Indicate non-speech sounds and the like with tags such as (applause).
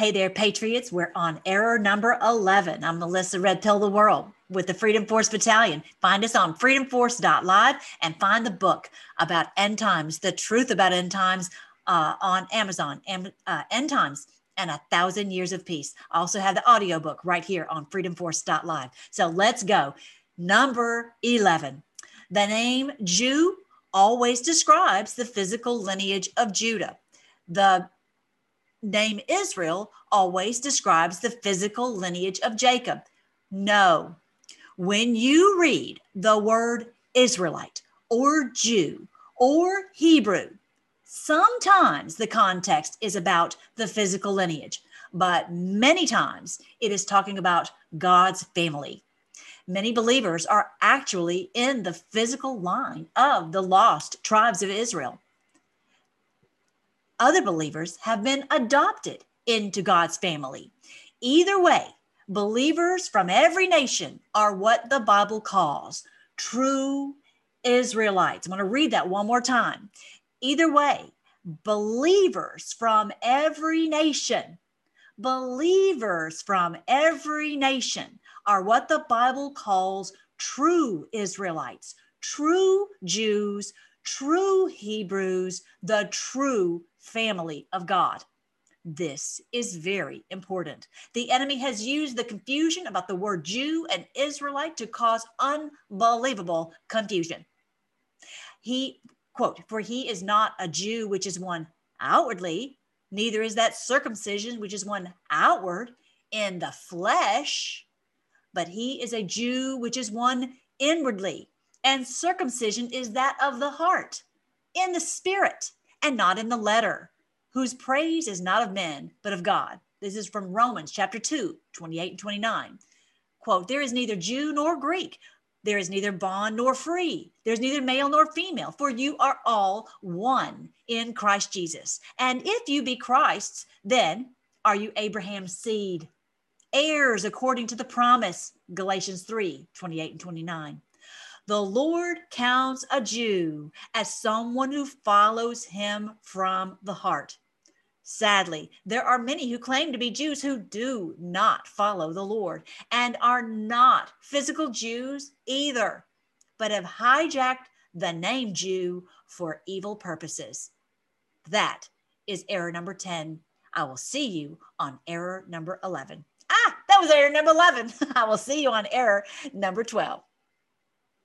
Hey there, Patriots. We're on error number 11. I'm Melissa Red Pill the World with the Freedom Force Battalion. Find us on freedomforce.live and find the book about end times, the truth about end times uh, on Amazon, Am- uh, End Times and a Thousand Years of Peace. I also have the audiobook right here on freedomforce.live. So let's go. Number 11. The name Jew always describes the physical lineage of Judah. The name Israel always describes the physical lineage of Jacob. No. When you read the word Israelite or Jew or Hebrew, sometimes the context is about the physical lineage, but many times it is talking about God's family. Many believers are actually in the physical line of the lost tribes of Israel other believers have been adopted into God's family. Either way, believers from every nation are what the Bible calls true Israelites. I'm going to read that one more time. Either way, believers from every nation, believers from every nation are what the Bible calls true Israelites, true Jews, true Hebrews, the true family of God. This is very important. The enemy has used the confusion about the word Jew and Israelite to cause unbelievable confusion. He, quote, for he is not a Jew, which is one outwardly, neither is that circumcision, which is one outward in the flesh, but he is a Jew, which is one inwardly. And circumcision is that of the heart, in the spirit and not in the letter, whose praise is not of men, but of God. This is from Romans chapter 2, 28 and 29. Quote, there is neither Jew nor Greek. There is neither bond nor free. There's neither male nor female, for you are all one in Christ Jesus. And if you be Christ's, then are you Abraham's seed, heirs according to the promise, Galatians 3 28 and 29. The Lord counts a Jew as someone who follows him from the heart. Sadly, there are many who claim to be Jews who do not follow the Lord and are not physical Jews either, but have hijacked the name Jew for evil purposes. That is error number 10. I will see you on error number 11. Ah, that was error number 11. (laughs) I will see you on error number 12.